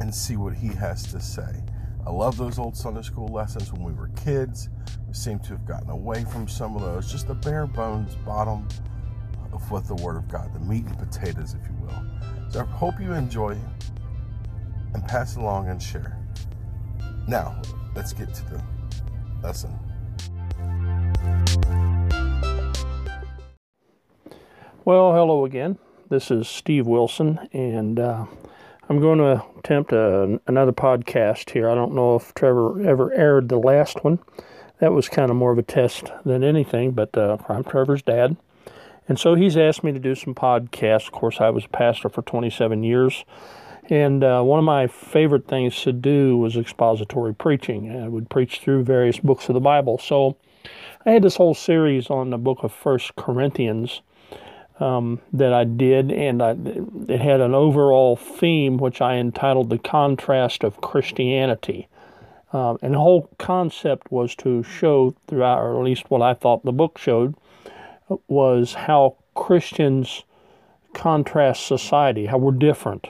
and see what He has to say. I love those old Sunday school lessons when we were kids. We seem to have gotten away from some of those, just the bare bones bottom of what the Word of God, the meat and potatoes, if you will. So I hope you enjoy and pass along and share. Now, let's get to the lesson. Well, hello again. This is Steve Wilson, and uh, I'm going to attempt a, another podcast here. I don't know if Trevor ever aired the last one. That was kind of more of a test than anything, but uh, I'm Trevor's dad. And so he's asked me to do some podcasts. Of course, I was a pastor for 27 years. And uh, one of my favorite things to do was expository preaching. I would preach through various books of the Bible. So I had this whole series on the book of First Corinthians um, that I did, and I, it had an overall theme which I entitled The Contrast of Christianity. Um, and the whole concept was to show throughout, or at least what I thought the book showed, was how Christians contrast society, how we're different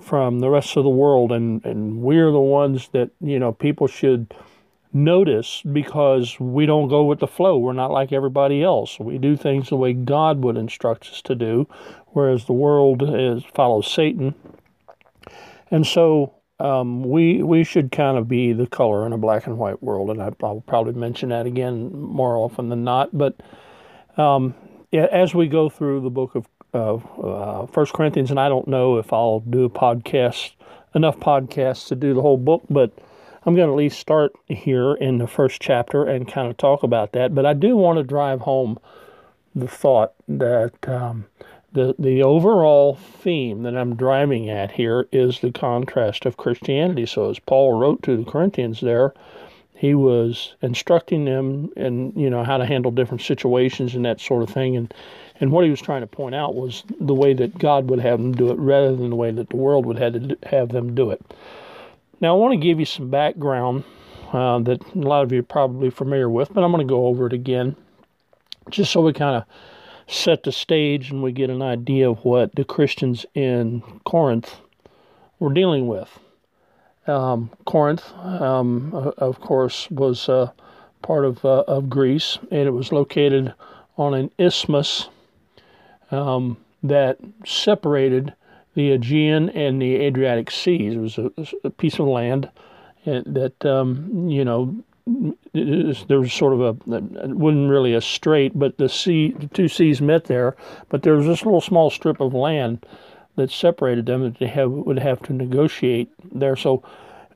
from the rest of the world, and, and we're the ones that, you know, people should notice because we don't go with the flow. We're not like everybody else. We do things the way God would instruct us to do, whereas the world is follows Satan. And so um, we we should kind of be the color in a black and white world, and I, will probably mention that again more often than not. But um, as we go through the book of uh, First Corinthians, and I don't know if I'll do a podcast enough podcasts to do the whole book, but I'm going to at least start here in the first chapter and kind of talk about that. But I do want to drive home the thought that um, the the overall theme that I'm driving at here is the contrast of Christianity. So as Paul wrote to the Corinthians there, he was instructing them in you know how to handle different situations and that sort of thing and and what he was trying to point out was the way that God would have them do it rather than the way that the world would have, to have them do it. Now, I want to give you some background uh, that a lot of you are probably familiar with, but I'm going to go over it again just so we kind of set the stage and we get an idea of what the Christians in Corinth were dealing with. Um, Corinth, um, of course, was uh, part of, uh, of Greece, and it was located on an isthmus um, that separated the Aegean and the Adriatic Seas. It was a, a piece of land that, um, you know, there was sort of a, it wasn't really a strait, but the sea, the two seas met there. But there was this little small strip of land that separated them that they have, would have to negotiate there. So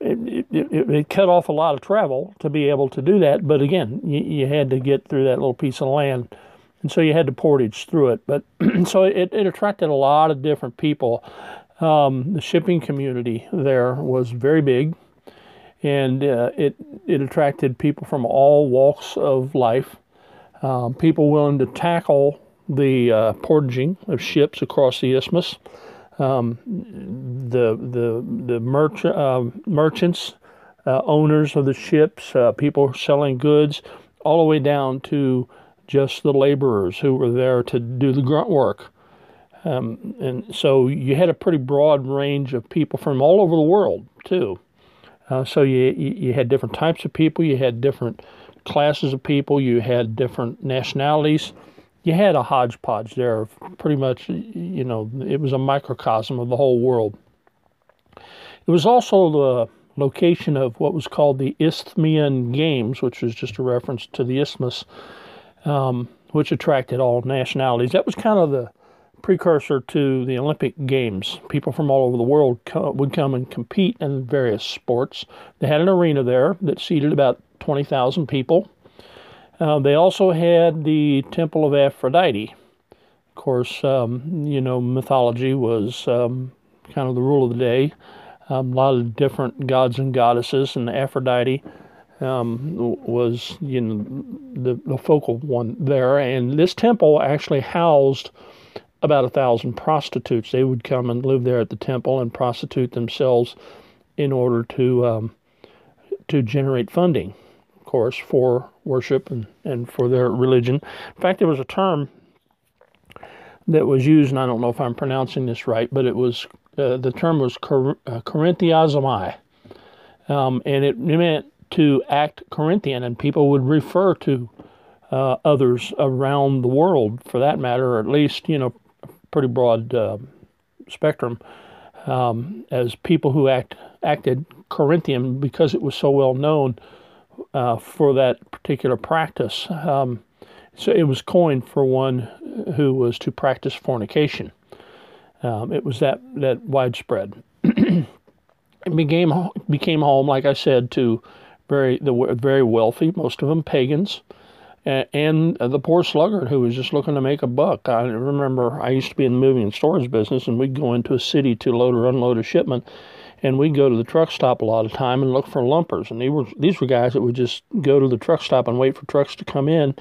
it, it, it, cut off a lot of travel to be able to do that. But again, you, you had to get through that little piece of land and so you had to portage through it. But so it, it attracted a lot of different people. Um, the shipping community there was very big, and uh, it it attracted people from all walks of life. Um, people willing to tackle the uh, portaging of ships across the isthmus. Um, the the the merch, uh, merchants, uh, owners of the ships, uh, people selling goods, all the way down to just the laborers who were there to do the grunt work. Um, and so you had a pretty broad range of people from all over the world too. Uh, so you, you had different types of people, you had different classes of people, you had different nationalities. You had a hodgepodge there of pretty much, you know, it was a microcosm of the whole world. It was also the location of what was called the Isthmian Games, which was just a reference to the isthmus um, which attracted all nationalities. That was kind of the precursor to the Olympic Games. People from all over the world co- would come and compete in various sports. They had an arena there that seated about 20,000 people. Uh, they also had the Temple of Aphrodite. Of course, um, you know, mythology was um, kind of the rule of the day. um, a lot of different gods and goddesses, and Aphrodite um, was you know the, the focal one there. And this temple actually housed about a thousand prostitutes. They would come and live there at the temple and prostitute themselves in order to um, to generate funding, of course, for worship and, and for their religion. In fact, there was a term that was used, and I don't know if I'm pronouncing this right, but it was uh, the term was Cor- uh, um, and it meant to act Corinthian, and people would refer to uh, others around the world, for that matter, or at least you know, pretty broad uh, spectrum, um, as people who act acted Corinthian because it was so well known uh, for that particular practice. Um, so it was coined for one who was to practice fornication. Um, it was that that widespread. it became became home, like I said, to very the very wealthy, most of them pagans, and uh, the poor sluggard who was just looking to make a buck. I remember I used to be in the moving and storage business, and we'd go into a city to load or unload a shipment, and we'd go to the truck stop a lot of time and look for lumpers. And these were these were guys that would just go to the truck stop and wait for trucks to come in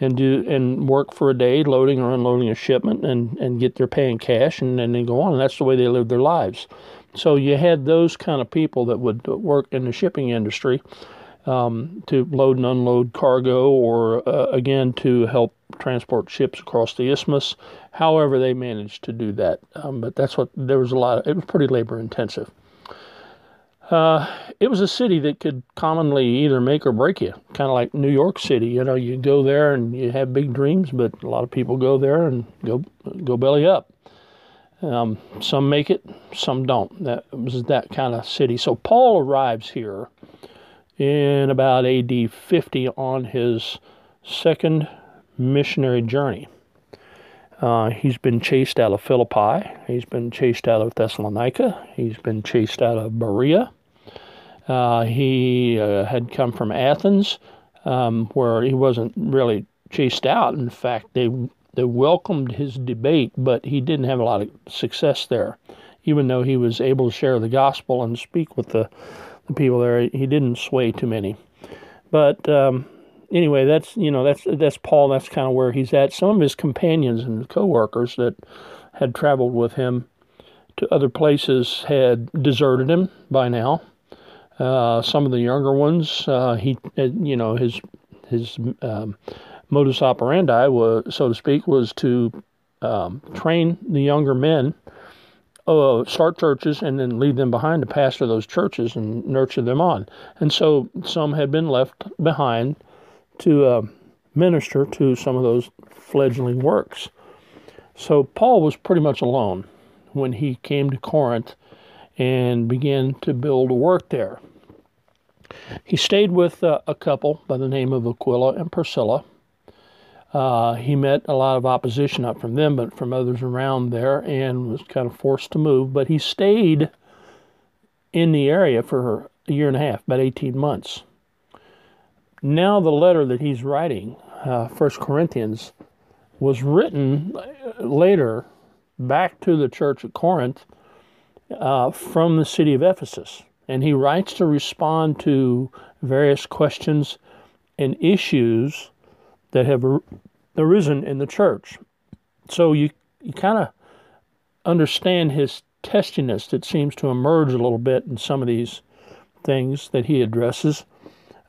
and do and work for a day loading or unloading a shipment and and get their pay in cash and, and then go on. And that's the way they live their lives. So you had those kind of people that would work in the shipping industry um, to load and unload cargo or uh, again to help transport ships across the isthmus however they managed to do that. Um, but that's what there was a lot of, it was pretty labor intensive uh, it was a city that could commonly either make or break you, kind of like New York City. You know, you go there and you have big dreams, but a lot of people go there and go go belly up. Um, some make it, some don't. That was that kind of city. So Paul arrives here in about AD 50 on his second missionary journey. Uh, he's been chased out of Philippi. He's been chased out of Thessalonica. He's been chased out of Berea. Uh, he uh, had come from Athens, um, where he wasn't really chased out. In fact, they they welcomed his debate, but he didn't have a lot of success there. Even though he was able to share the gospel and speak with the, the people there, he didn't sway too many. But um, anyway, that's you know that's that's Paul. That's kind of where he's at. Some of his companions and co-workers that had traveled with him to other places had deserted him by now. Uh, some of the younger ones, uh, he, uh, you know, his his um, modus operandi was, so to speak, was to um, train the younger men, uh, start churches, and then leave them behind to pastor those churches and nurture them on. And so some had been left behind to uh, minister to some of those fledgling works. So Paul was pretty much alone when he came to Corinth and began to build a work there. He stayed with uh, a couple by the name of Aquila and Priscilla. Uh, he met a lot of opposition, not from them, but from others around there, and was kind of forced to move. But he stayed in the area for a year and a half, about 18 months. Now, the letter that he's writing, uh, First Corinthians, was written later back to the church at Corinth uh, from the city of Ephesus and he writes to respond to various questions and issues that have arisen in the church. So you, you kind of understand his testiness that seems to emerge a little bit in some of these things that he addresses.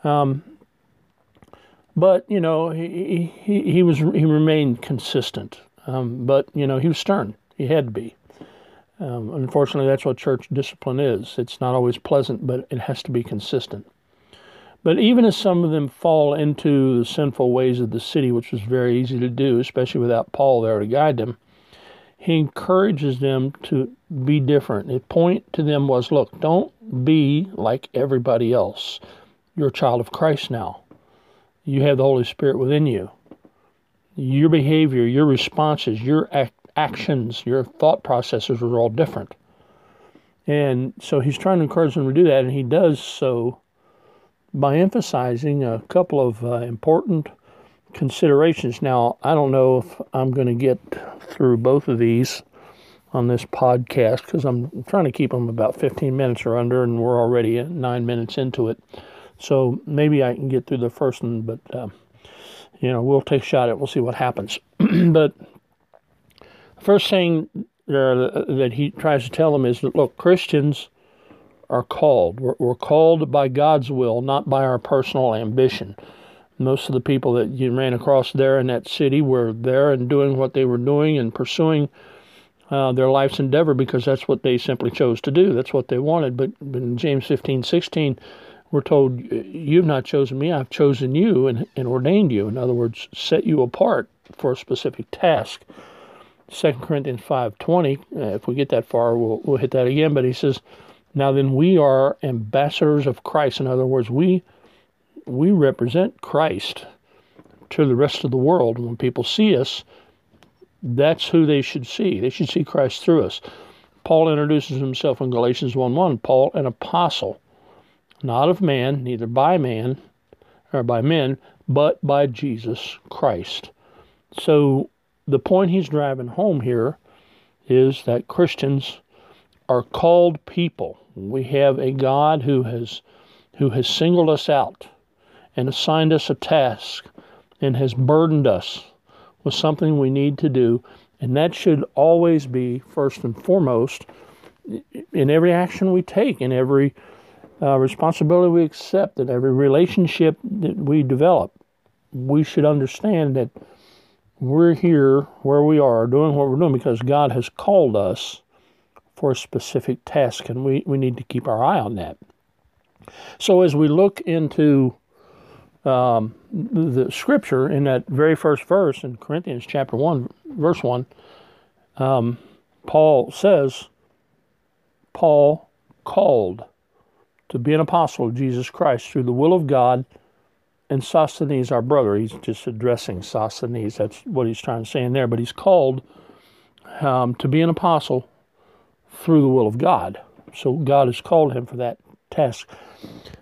Um, but you know, he, he he was he remained consistent. Um, but you know, he was stern. He had to be. Um, unfortunately, that's what church discipline is. It's not always pleasant, but it has to be consistent. But even as some of them fall into the sinful ways of the city, which was very easy to do, especially without Paul there to guide them, he encourages them to be different. The point to them was look, don't be like everybody else. You're a child of Christ now. You have the Holy Spirit within you. Your behavior, your responses, your act, actions, your thought processes are all different. And so he's trying to encourage them to do that, and he does so by emphasizing a couple of uh, important considerations. Now, I don't know if I'm going to get through both of these on this podcast because I'm trying to keep them about 15 minutes or under, and we're already nine minutes into it. So maybe I can get through the first one, but uh, you know we'll take a shot at it. We'll see what happens. but first thing that he tries to tell them is that look, Christians are called. We're, we're called by God's will, not by our personal ambition. Most of the people that you ran across there in that city were there and doing what they were doing and pursuing uh, their life's endeavor because that's what they simply chose to do. That's what they wanted. But, but in James 15, 16, we're told, You've not chosen me, I've chosen you and, and ordained you. In other words, set you apart for a specific task. 2 Corinthians 5.20, uh, if we get that far, we'll, we'll hit that again. But he says, Now then, we are ambassadors of Christ. In other words, we we represent Christ to the rest of the world. When people see us, that's who they should see. They should see Christ through us. Paul introduces himself in Galatians 1 1 Paul, an apostle, not of man, neither by man or by men, but by Jesus Christ. So the point he's driving home here is that Christians are called people. We have a God who has who has singled us out and assigned us a task and has burdened us with something we need to do. And that should always be first and foremost in every action we take, in every uh, responsibility we accept, in every relationship that we develop. We should understand that we're here where we are doing what we're doing because God has called us for a specific task, and we, we need to keep our eye on that. So, as we look into um, the scripture in that very first verse in Corinthians chapter 1, verse 1, um, Paul says, Paul called to be an apostle of Jesus Christ through the will of God, and Sosthenes, our brother, he's just addressing Sosthenes, that's what he's trying to say in there, but he's called um, to be an apostle through the will of God. So God has called him for that task.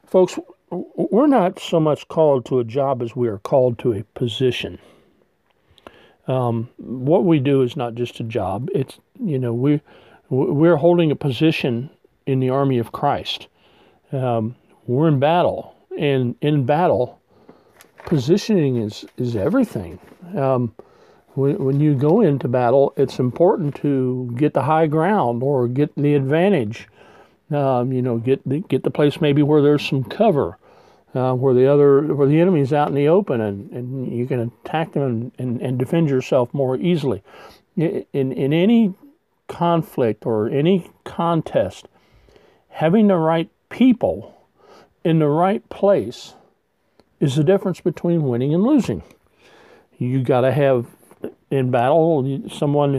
Folks, we're not so much called to a job as we are called to a position. Um, what we do is not just a job. It's you know we we're holding a position in the army of Christ. Um, we're in battle, and in battle, positioning is is everything. Um, when, when you go into battle, it's important to get the high ground or get the advantage um, you know, get the, get the place maybe where there's some cover, uh, where the other where the enemy's out in the open, and, and you can attack them and, and, and defend yourself more easily. In in any conflict or any contest, having the right people in the right place is the difference between winning and losing. You got to have in battle someone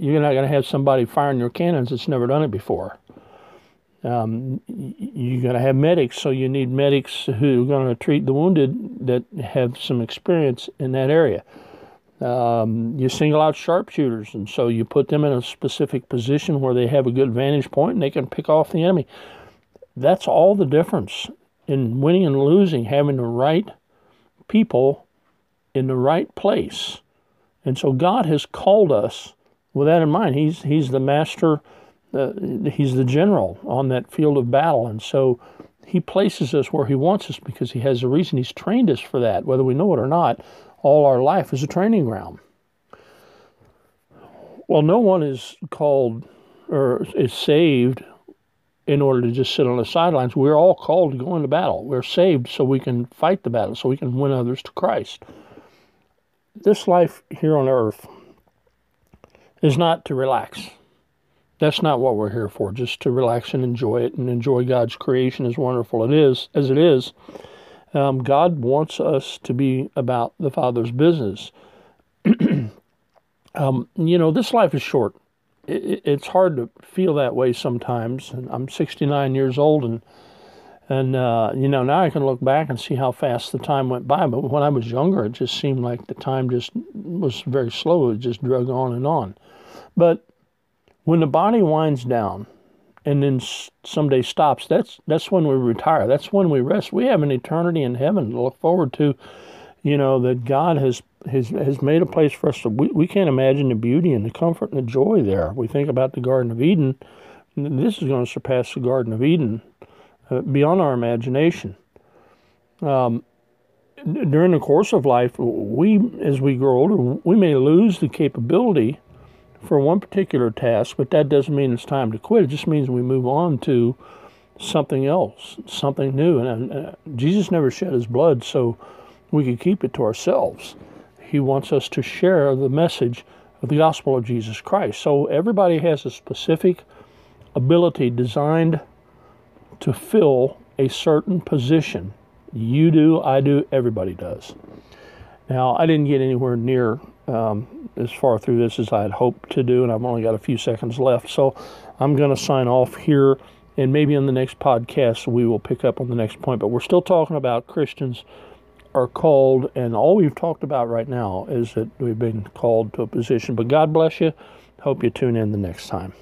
you're not going to have somebody firing your cannons that's never done it before. Um, you're going to have medics, so you need medics who are going to treat the wounded that have some experience in that area. Um, you single out sharpshooters, and so you put them in a specific position where they have a good vantage point and they can pick off the enemy. That's all the difference in winning and losing, having the right people in the right place. And so God has called us with that in mind. He's, he's the master uh, he's the general on that field of battle. And so he places us where he wants us because he has a reason. He's trained us for that, whether we know it or not. All our life is a training ground. Well, no one is called or is saved in order to just sit on the sidelines. We're all called to go into battle. We're saved so we can fight the battle, so we can win others to Christ. This life here on earth is not to relax. That's not what we're here for, just to relax and enjoy it and enjoy God's creation as wonderful it is as it is. Um, God wants us to be about the Father's business. um, you know, this life is short. It, it's hard to feel that way sometimes. And I'm 69 years old, and and uh, you know now I can look back and see how fast the time went by. But when I was younger, it just seemed like the time just was very slow. It just drug on and on. But when the body winds down and then someday stops, that's that's when we retire. That's when we rest. We have an eternity in heaven to look forward to. You know, that God has has, has made a place for us to, we, we can't imagine the beauty and the comfort and the joy there. We think about the Garden of Eden, this is going to surpass the Garden of Eden uh, beyond our imagination. Um, during the course of life, we, as we grow older, we may lose the capability for one particular task, but that doesn't mean it's time to quit. It just means we move on to something else, something new. And uh, Jesus never shed his blood so we could keep it to ourselves. He wants us to share the message of the gospel of Jesus Christ. So everybody has a specific ability designed to fill a certain position. You do, I do, everybody does. Now, I didn't get anywhere near um, as far through this as I had hoped to do, and I've only got a few seconds left. So I'm going to sign off here, and maybe in the next podcast we will pick up on the next point. But we're still talking about Christians are called, and all we've talked about right now is that we've been called to a position. But God bless you. Hope you tune in the next time.